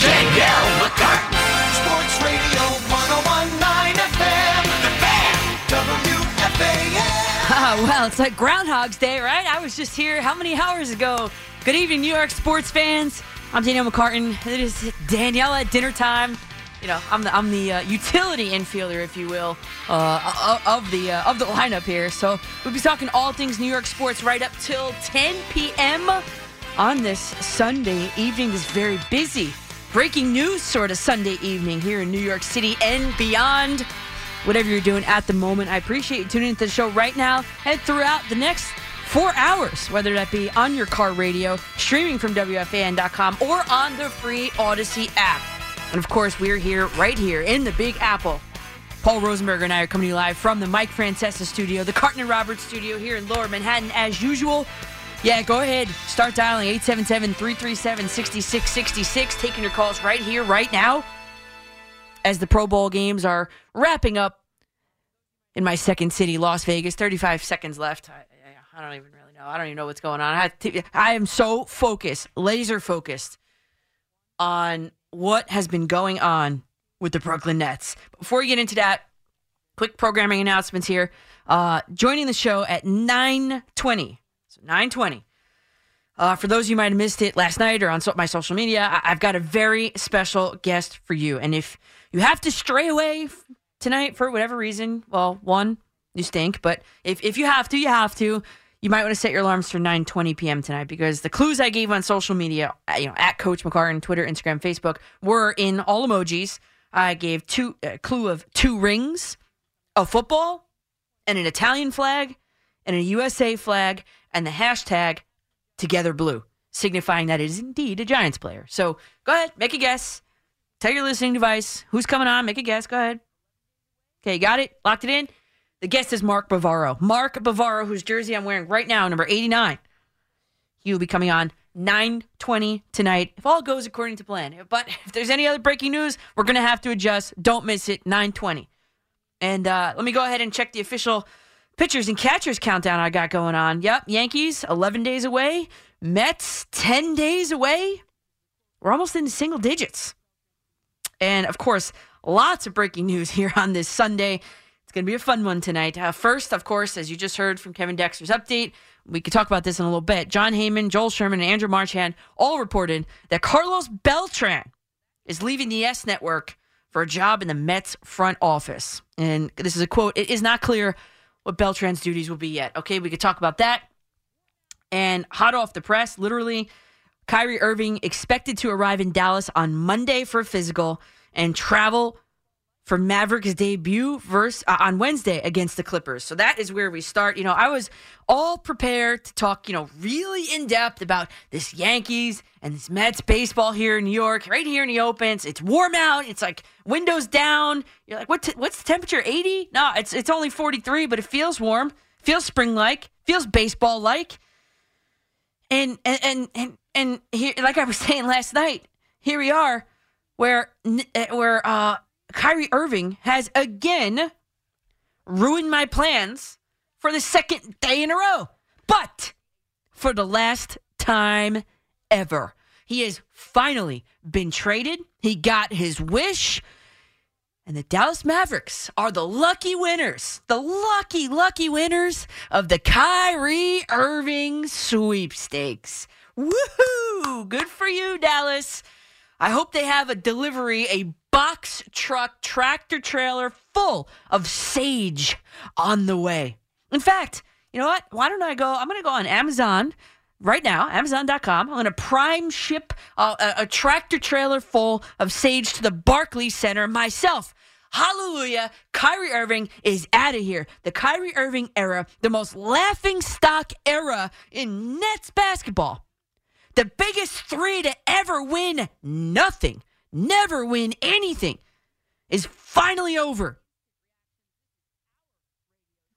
Danielle McCartan, Sports Radio 1019 FM, The Fan, WFAN. Oh, well, it's like Groundhog's Day, right? I was just here how many hours ago? Good evening, New York sports fans. I'm Danielle McCartan. It is Danielle at dinner time. You know, I'm the I'm the uh, utility infielder, if you will, uh, of, of the uh, of the lineup here. So we'll be talking all things New York sports right up till 10 p.m. on this Sunday evening. This very busy breaking news sort of Sunday evening here in New York City and beyond. Whatever you're doing at the moment, I appreciate you tuning into the show right now and throughout the next four hours, whether that be on your car radio, streaming from WFAN.com, or on the free Audacy app. And of course, we're here, right here in the Big Apple. Paul Rosenberg and I are coming to you live from the Mike Francesa studio, the Carton and Roberts studio here in Lower Manhattan, as usual. Yeah, go ahead. Start dialing 877 337 6666. Taking your calls right here, right now, as the Pro Bowl games are wrapping up in my second city, Las Vegas. 35 seconds left. I, I don't even really know. I don't even know what's going on. I, I am so focused, laser focused on what has been going on with the Brooklyn Nets. Before we get into that, quick programming announcements here. Uh, joining the show at 920. So 920. Uh, for those you might have missed it last night or on so- my social media, I- I've got a very special guest for you. And if you have to stray away f- tonight for whatever reason, well, one, you stink. But if, if you have to, you have to. You might want to set your alarms for 9:20 p.m. tonight because the clues I gave on social media, uh, you know, at Coach McCartan, Twitter, Instagram, Facebook, were in all emojis. I gave two a clue of two rings, a football, and an Italian flag, and a USA flag, and the hashtag Together Blue, signifying that it is indeed a Giants player. So go ahead, make a guess. Tell your listening device who's coming on. Make a guess. Go ahead. Okay, you got it. Locked it in. The guest is Mark Bavaro. Mark Bavaro, whose jersey I'm wearing right now, number 89. He will be coming on 9:20 tonight, if all goes according to plan. But if there's any other breaking news, we're gonna have to adjust. Don't miss it. 9:20. And uh, let me go ahead and check the official pitchers and catchers countdown I got going on. Yep, Yankees 11 days away. Mets 10 days away. We're almost into single digits. And of course, lots of breaking news here on this Sunday. It's going to be a fun one tonight. Uh, first, of course, as you just heard from Kevin Dexter's update, we could talk about this in a little bit. Jon Heyman, Joel Sherman, and Andrew Marchand all reported that Carlos Beltran is leaving the YES Network for a job in the Mets front office. And this is a quote It is not clear what Beltran's duties will be yet. Okay, we could talk about that. And hot off the press, literally, Kyrie Irving expected to arrive in Dallas on Monday for a physical and travel for Mavericks debut verse uh, on Wednesday against the Clippers. So that is where we start. You know, I was all prepared to talk, you know, really in depth about this Yankees and this Mets baseball here in New York, right here in the open. It's, warm out. It's like windows down. You're like, what? T- what's the temperature? 80? No, it's it's only 43, but it feels warm. Feels spring like. Feels baseball like. And and and and and here, like I was saying last night, here we are, where where uh Kyrie Irving has again ruined my plans for the second day in a row. But for the last time ever, he has finally been traded. He got his wish. And the Dallas Mavericks are the lucky winners, the lucky, lucky winners of the Kyrie Irving sweepstakes. Woohoo! Good for you, Dallas. I hope they have a delivery, a box truck tractor trailer full of sage on the way. In fact, you know what? Why don't I go? I'm going to go on Amazon right now, Amazon.com. I'm going to prime ship a, a, a tractor trailer full of sage to the Barclays Center myself. Hallelujah. Kyrie Irving is out of here. The Kyrie Irving era, the most laughing stock era in Nets basketball. The biggest three to ever win nothing, never win anything, is finally over.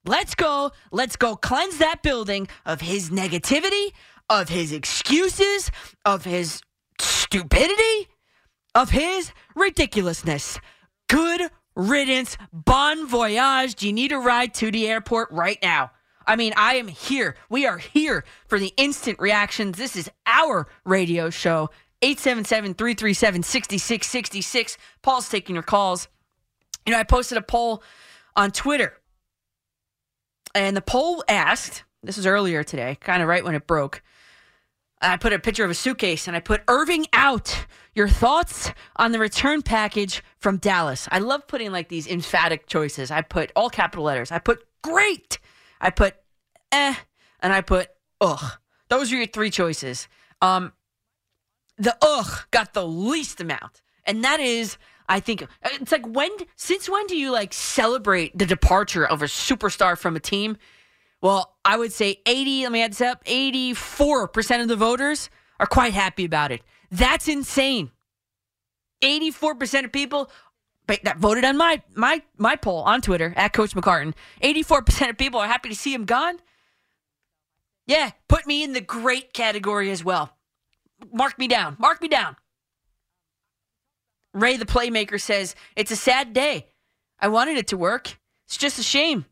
Let's go. Let's go cleanse that building of his negativity, of his excuses, of his stupidity, of his ridiculousness. Good riddance. Bon voyage. Do you need a ride to the airport right now. I mean, I am here. We are here for the instant reactions. This is our radio show. 877 337 6666. Paul's taking your calls. You know, I posted a poll on Twitter, and the poll asked this was earlier today, kind of right when it broke. I put a picture of a suitcase and I put Irving out. Your thoughts on the return package from Dallas? I love putting like these emphatic choices. I put all capital letters. I put great. I put eh, and I put ugh. Those are your three choices. Um, the ugh got the least amount, and that is, I think, it's like when, since when do you like celebrate the departure of a superstar from a team? Well, I would say 80, let me add this up, 84% of the voters are quite happy about it. That's insane. 84% of people that voted on my my my poll on Twitter at Coach McCartan, 84% of people are happy to see him gone. Yeah, put me in the great category as well. Mark me down. Mark me down. Ray the playmaker says, "It's a sad day. I wanted it to work. It's just a shame."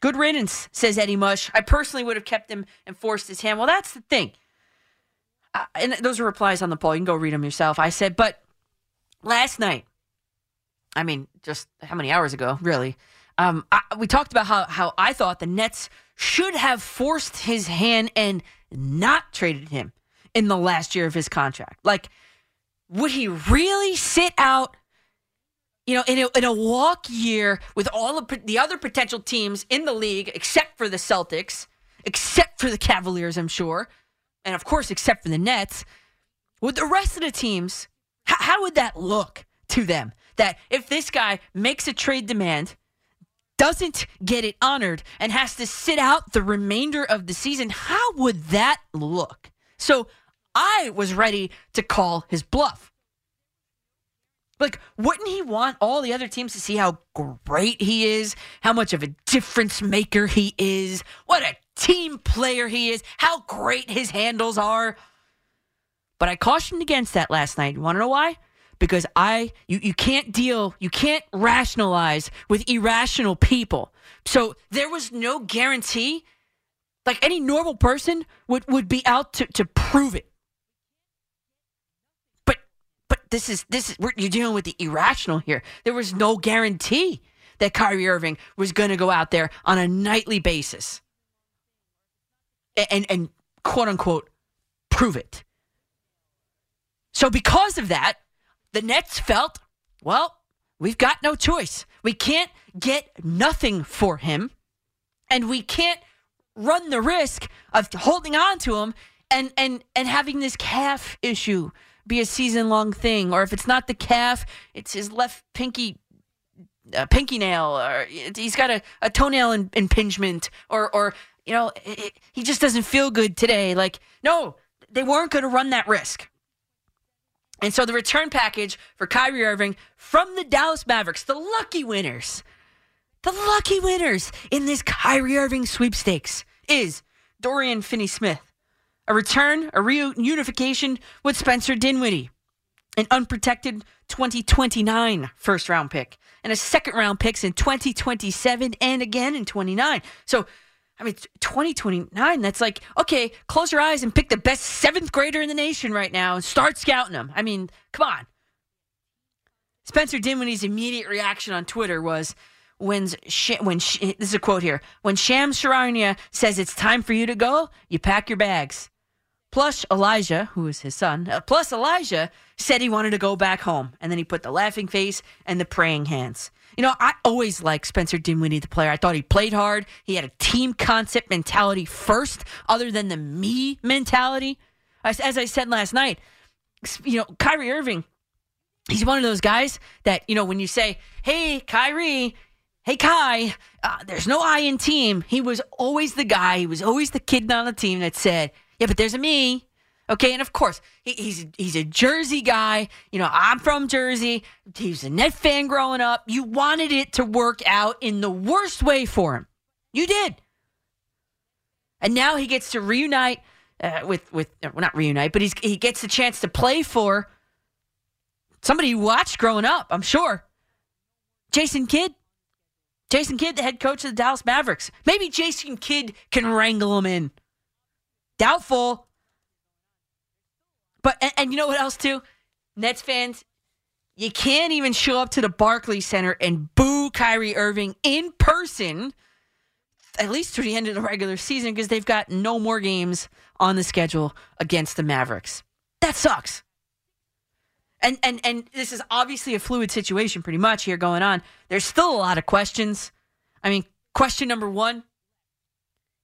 Good riddance, says Eddie Mush. I personally would have kept him and forced his hand. Well, that's the thing. Uh, and those are replies on the poll. You can go read them yourself. I said, but last night, I mean, just how many hours ago, really? Um, I, we talked about how how I thought the Nets should have forced his hand and not traded him in the last year of his contract. Like, would he really sit out? You know, in a, in a walk year with all of the other potential teams in the league, except for the Celtics, except for the Cavaliers, I'm sure, and of course, except for the Nets, with the rest of the teams, how, how would that look to them? That if this guy makes a trade demand, doesn't get it honored, and has to sit out the remainder of the season, how would that look? So I was ready to call his bluff. Like, wouldn't he want all the other teams to see how great he is, how much of a difference maker he is, what a team player he is, how great his handles are? But I cautioned against that last night. You want to know why? Because I you, you can't deal, you can't rationalize with irrational people. So there was no guarantee. Like any normal person would, would be out to, to prove it. But but this is this is you're dealing with the irrational here. There was no guarantee that Kyrie Irving was going to go out there on a nightly basis and, and, and quote unquote prove it. So, because of that, the Nets felt, well, we've got no choice. We can't get nothing for him, and we can't run the risk of holding on to him and and and having this calf issue be a season long thing, or if it's not the calf, it's his left pinky. Uh, pinky nail, or he's got a, a toenail in, impingement, or or you know it, it- he just doesn't feel good today. Like no, they weren't going to run that risk. And so the return package for Kyrie Irving from the Dallas Mavericks, the lucky winners, the lucky winners in this Kyrie Irving sweepstakes is Dorian Finney Smith, a return, a reunification with Spencer Dinwiddie, an unprotected 2029 first round pick, and a second round picks in 2027 and again in 29. So, I mean, 2029, that's like, okay, close your eyes and pick the best seventh grader in the nation right now and start scouting them. I mean, come on. Spencer Dinwiddie's immediate reaction on Twitter was when when this is a quote here when Shams Charania says it's time for you to go, you pack your bags. plus Elijah, who is his son, uh, plus Elijah said he wanted to go back home. And then he put the laughing face and the praying hands. You know, I always liked Spencer Dinwiddie, the player. I thought he played hard. He had a team concept mentality first, other than the me mentality. As, as I said last night, you know, Kyrie Irving, he's one of those guys that, you know, when you say, hey, Kyrie, hey, Kai, uh, there's no I in team, he was always the guy, he was always the kid on the team that said, yeah, but there's a me. Okay, and of course, he, he's he's a Jersey guy. You know, I'm from Jersey. He was a net fan growing up. You wanted it to work out in the worst way for him. You did. And now he gets to reunite uh, with with well, not reunite, but he's he gets the chance to play for somebody you watched growing up. I'm sure. Jason Kidd. Jason Kidd, the head coach of the Dallas Mavericks. Maybe Jason Kidd can wrangle him in. Doubtful. But and, and you know what else too? Nets fans, you can't even show up to the Barclays Center and boo Kyrie Irving in person at least through the end of the regular season because they've got no more games on the schedule against the Mavericks. That sucks. And and and this is obviously a fluid situation pretty much here going on. There's still a lot of questions. I mean, question number 1,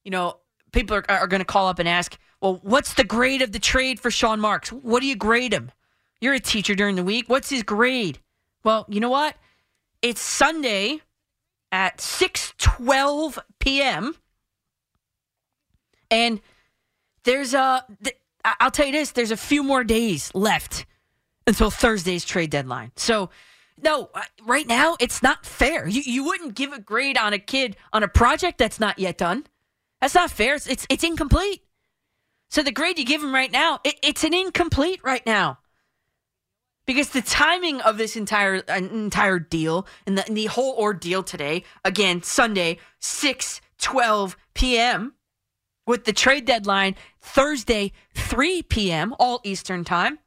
you know, people are, are going to call up and ask, well, what's the grade of the trade for Sean Marks? What do you grade him? You're a teacher during the week. What's his grade? Well, you know what? It's Sunday at 6:12 p.m. And there's a th- I'll tell you this, there's a few more days left until Thursday's trade deadline. So no, right now it's not fair. You you wouldn't give a grade on a kid on a project that's not yet done. That's not fair. It's it's, it's incomplete. So the grade you give him right now, it, it's an incomplete right now. Because the timing of this entire uh, entire deal and the, and the whole ordeal today, again, Sunday, 6 12 p.m., with the trade deadline Thursday, 3 p.m., all Eastern time,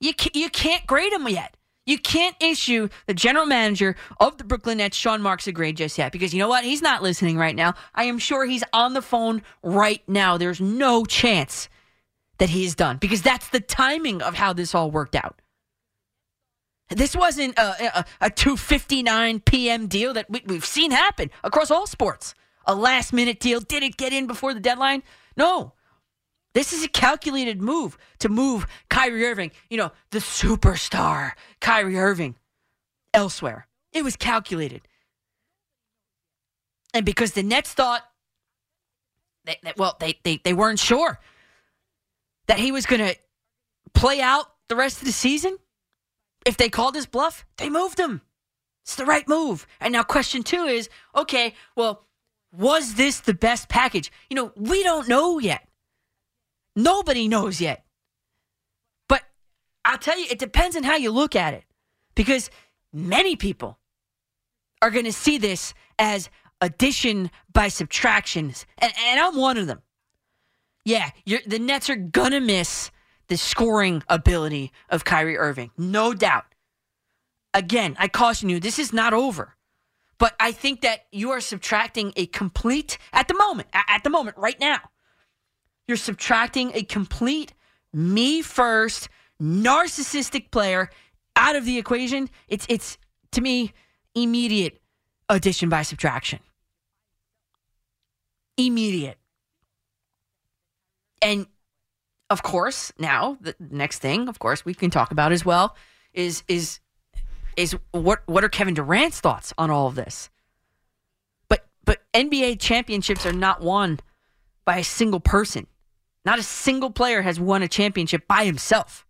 you, ca- you can't grade him yet. You can't issue the general manager of the Brooklyn Nets, Sean Marks, a grade just yet because you know what? He's not listening right now. I am sure he's on the phone right now. There's no chance that he is done because that's the timing of how this all worked out. This wasn't a, a, a 2:59 p.m. deal that we, we've seen happen across all sports. A last minute deal. Did it get in before the deadline? No. This is a calculated move to move Kyrie Irving, you know, the superstar Kyrie Irving, elsewhere. It was calculated. And because the Nets thought, well, they, they, they weren't sure that he was going to play out the rest of the season, if they called his bluff, they moved him. It's the right move. And now, question two is okay, well, was this the best package? You know, we don't know yet. Nobody knows yet. But I'll tell you, it depends on how you look at it. Because many people are going to see this as addition by subtractions. And, and I'm one of them. Yeah, the Nets are going to miss the scoring ability of Kyrie Irving. No doubt. Again, I caution you, this is not over. But I think that you are subtracting a complete, at the moment, at the moment, right now, you're subtracting a complete me first narcissistic player out of the equation. It's it's to me immediate addition by subtraction. Immediate. And of course, now the next thing, of course, we can talk about as well is is is what what are Kevin Durant's thoughts on all of this? But but NBA championships are not won by a single person. Not a single player has won a championship by himself.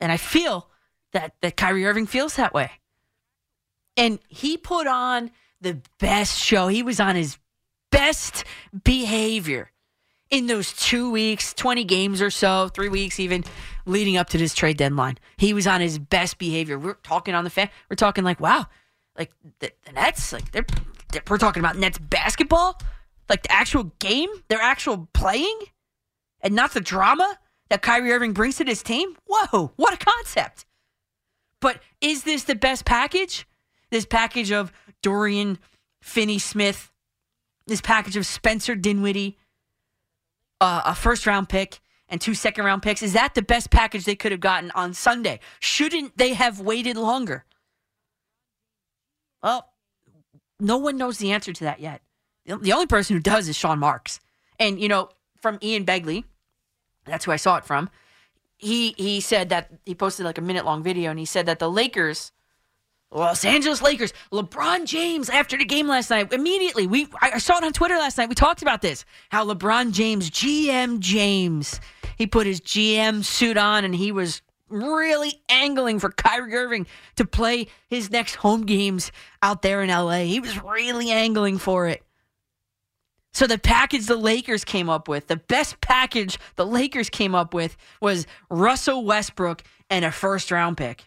And I feel that that Kyrie Irving feels that way. And he put on the best show. He was on his best behavior in those two weeks, 20 games or so, three weeks even, leading up to this trade deadline. He was on his best behavior. We're talking on the fan. We're talking like, wow, like the, the Nets, like they're, they're- we're talking about Nets basketball, like the actual game, their actual playing, and not the drama that Kyrie Irving brings to this team. Whoa, what a concept! But is this the best package? This package of Dorian Finney Smith, this package of Spencer Dinwiddie, uh, a first round pick and two second round picks? Is that the best package they could have gotten on Sunday? Shouldn't they have waited longer? Well, no one knows the answer to that yet. The only person who does is Sean Marks. And, you know, from Ian Begley, that's who I saw it from. He he said that he posted like a minute long video and he said that the Lakers Los Angeles Lakers, LeBron James after the game last night. Immediately, we I saw it on Twitter last night. We talked about this. How LeBron James, GM James, he put his GM suit on and he was really angling for Kyrie Irving to play his next home games out there in LA. He was really angling for it. So the package the Lakers came up with, the best package the Lakers came up with was Russell Westbrook and a first round pick.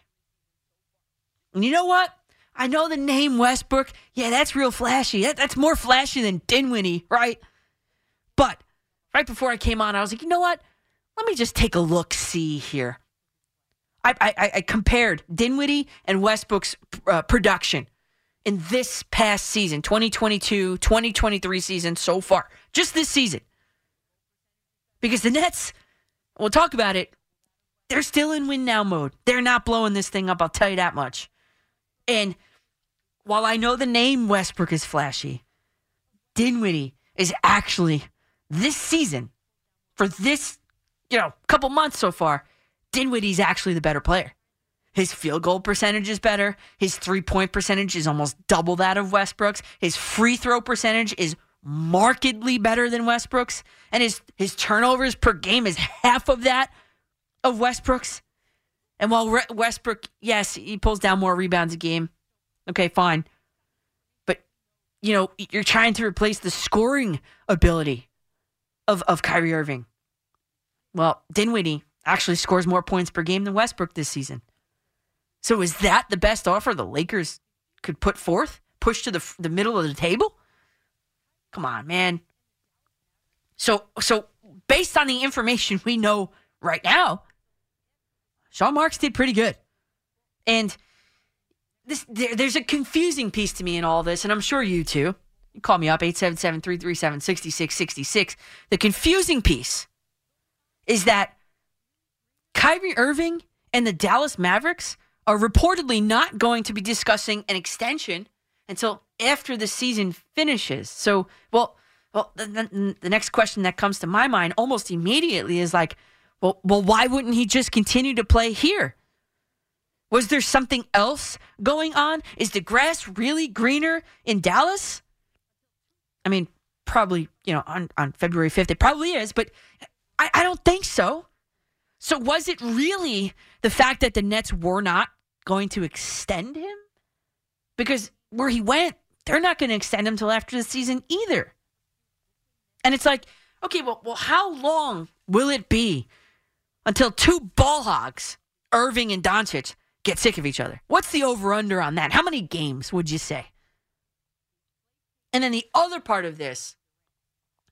And you know what? I know the name Westbrook. Yeah, that's real flashy. That, that's more flashy than Dinwiddie, right? But right before I came on, I was like, you know what? Let me just take a look see here. I, I, I compared Dinwiddie and Westbrook's uh, production in this past season, 2022, 2023 season so far, just this season. Because the Nets, we'll talk about it, they're still in win now mode. They're not blowing this thing up, I'll tell you that much. And while I know the name Westbrook is flashy, Dinwiddie is actually this season, for this, you know, couple months so far, Dinwiddie's actually the better player. His field goal percentage is better. His three point percentage is almost double that of Westbrook's. His free throw percentage is markedly better than Westbrook's. And his, his turnovers per game is half of that of Westbrook's. And while Westbrook, yes, he pulls down more rebounds a game. Okay, fine. But, you know, you're trying to replace the scoring ability of, of Kyrie Irving. Well, Dinwiddie actually scores more points per game than Westbrook this season. So is that the best offer the Lakers could put forth? Push to the the middle of the table? Come on, man. So so based on the information we know right now, Sean Marks did pretty good. And this there, there's a confusing piece to me in all this, and I'm sure you too. You call me up 877-337-6666. The confusing piece is that Kyrie Irving and the Dallas Mavericks are reportedly not going to be discussing an extension until after the season finishes. So, well, well, the, the, next question that comes to my mind almost immediately is like, well, well, why wouldn't he just continue to play here? Was there something else going on? Is the grass really greener in Dallas? I mean, probably, you know, on, on February 5th, it probably is, but I, I don't think so. So was it really the fact that the Nets were not going to extend him? Because where he went, they're not going to extend him till after the season either. And it's like, okay, well, well, how long will it be until two ball hogs, Irving and Doncic, get sick of each other? What's the over under on that? How many games would you say? And then the other part of this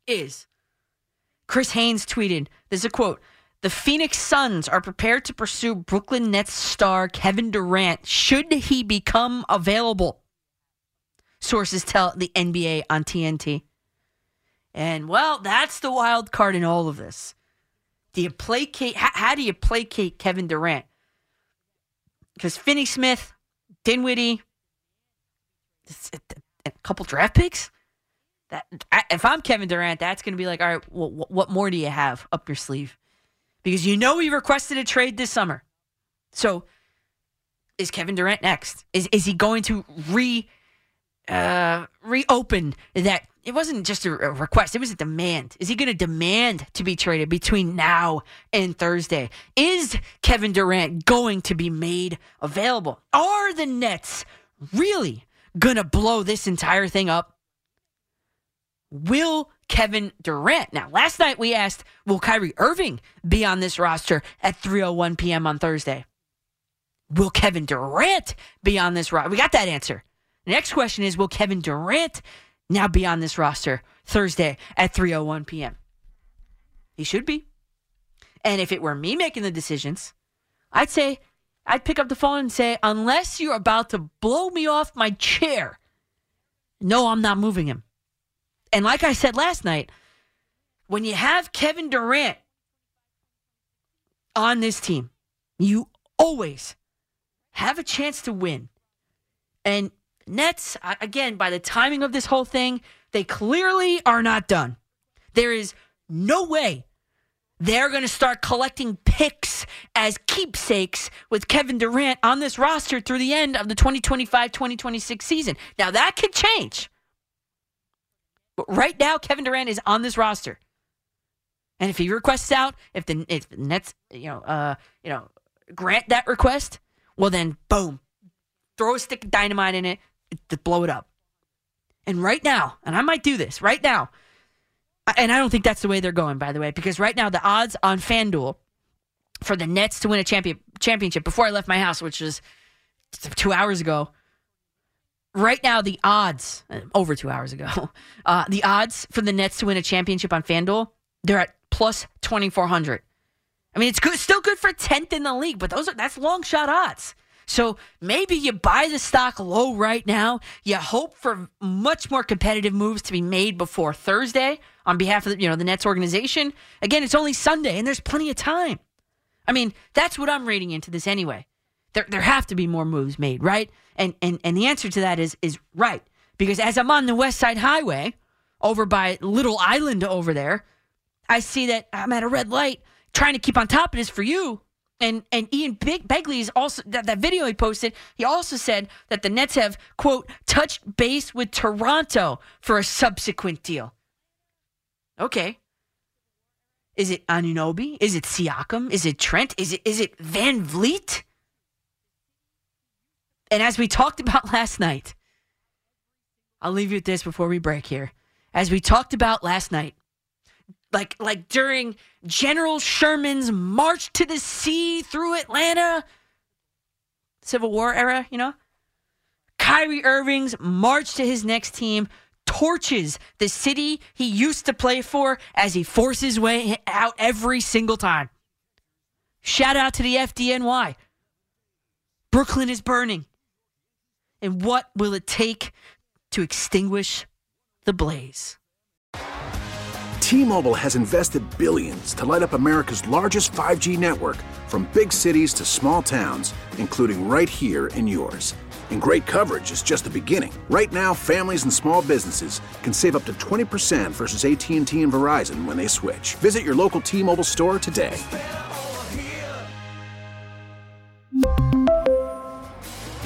is Chris Haynes tweeted, there's a quote. The Phoenix Suns are prepared to pursue Brooklyn Nets star Kevin Durant should he become available. Sources tell the NBA on TNT. And well, that's the wild card in all of this. Do you placate? How, how do you placate Kevin Durant? Because Finney Smith, Dinwiddie, a couple draft picks. That if I'm Kevin Durant, that's going to be like, all right, well, what more do you have up your sleeve? Because you know he requested a trade this summer. So is Kevin Durant next? Is is he going to re uh, reopen that? It wasn't just a, request; it was a demand. Is he going to demand to be traded between now and Thursday? Is Kevin Durant going to be made available? Are the Nets really going to blow this entire thing up? Will Kevin Durant. Now, last night we asked, will Kyrie Irving be on this roster at 3:01 p.m. on Thursday? Will Kevin Durant be on this roster? We got that answer. The next question is, will Kevin Durant now be on this roster Thursday at 3:01 p.m.? He should be. And if it were me making the decisions, I'd say I'd pick up the phone and say, unless you're about to blow me off my chair, no, I'm not moving him. And like I said last night, when you have Kevin Durant on this team, you always have a chance to win. And Nets, again, by the timing of this whole thing, they clearly are not done. There is no way they're going to start collecting picks as keepsakes with Kevin Durant on this roster through the end of the 2025 2026 season. Now, that could change. Right now, Kevin Durant is on this roster. And if he requests out, if the, if the Nets, you know, uh, you know, grant that request, well then, boom, throw a stick of dynamite in it to blow it up. And right now, and I might do this right now, and I don't think that's the way they're going, by the way, because right now the odds on FanDuel for the Nets to win a champion championship before I left my house, which was two hours ago. Right now, the odds uh, over two hours ago, uh, the odds for the Nets to win a championship on FanDuel, they're at plus twenty four hundred. I mean, it's good, still good for tenth in the league, but those are that's long shot odds. So maybe you buy the stock low right now. You hope for much more competitive moves to be made before Thursday on behalf of the, you know the Nets organization. Again, it's only Sunday and there's plenty of time. I mean, that's what I'm reading into this anyway. There there have to be more moves made, right? And and and the answer to that is is right because as I'm on the West Side Highway over by Little Island over there, I see that I'm at a red light trying to keep on top of this for you. And and Ian Big Begley is also that, that video he posted. He also said that the Nets have quote touched base with Toronto for a subsequent deal. Okay. Is it Anunoby? Is it Siakam? Is it Trent? Is it is it VanVleet? And as we talked about last night, I'll leave you with this before we break here. As we talked about last night, like like during General Sherman's march to the sea through Atlanta, Civil War era, you know, Kyrie Irving's march to his next team torches the city he used to play for as he forces his way out every single time. Shout out to the FDNY. Brooklyn is burning. And what will it take to extinguish the blaze? T-Mobile has invested billions to light up America's largest 5G network from big cities to small towns, including right here in yours. And great coverage is just the beginning. Right now, families and small businesses can save up to 20% versus AT&T and Verizon when they switch. Visit your local T-Mobile store today.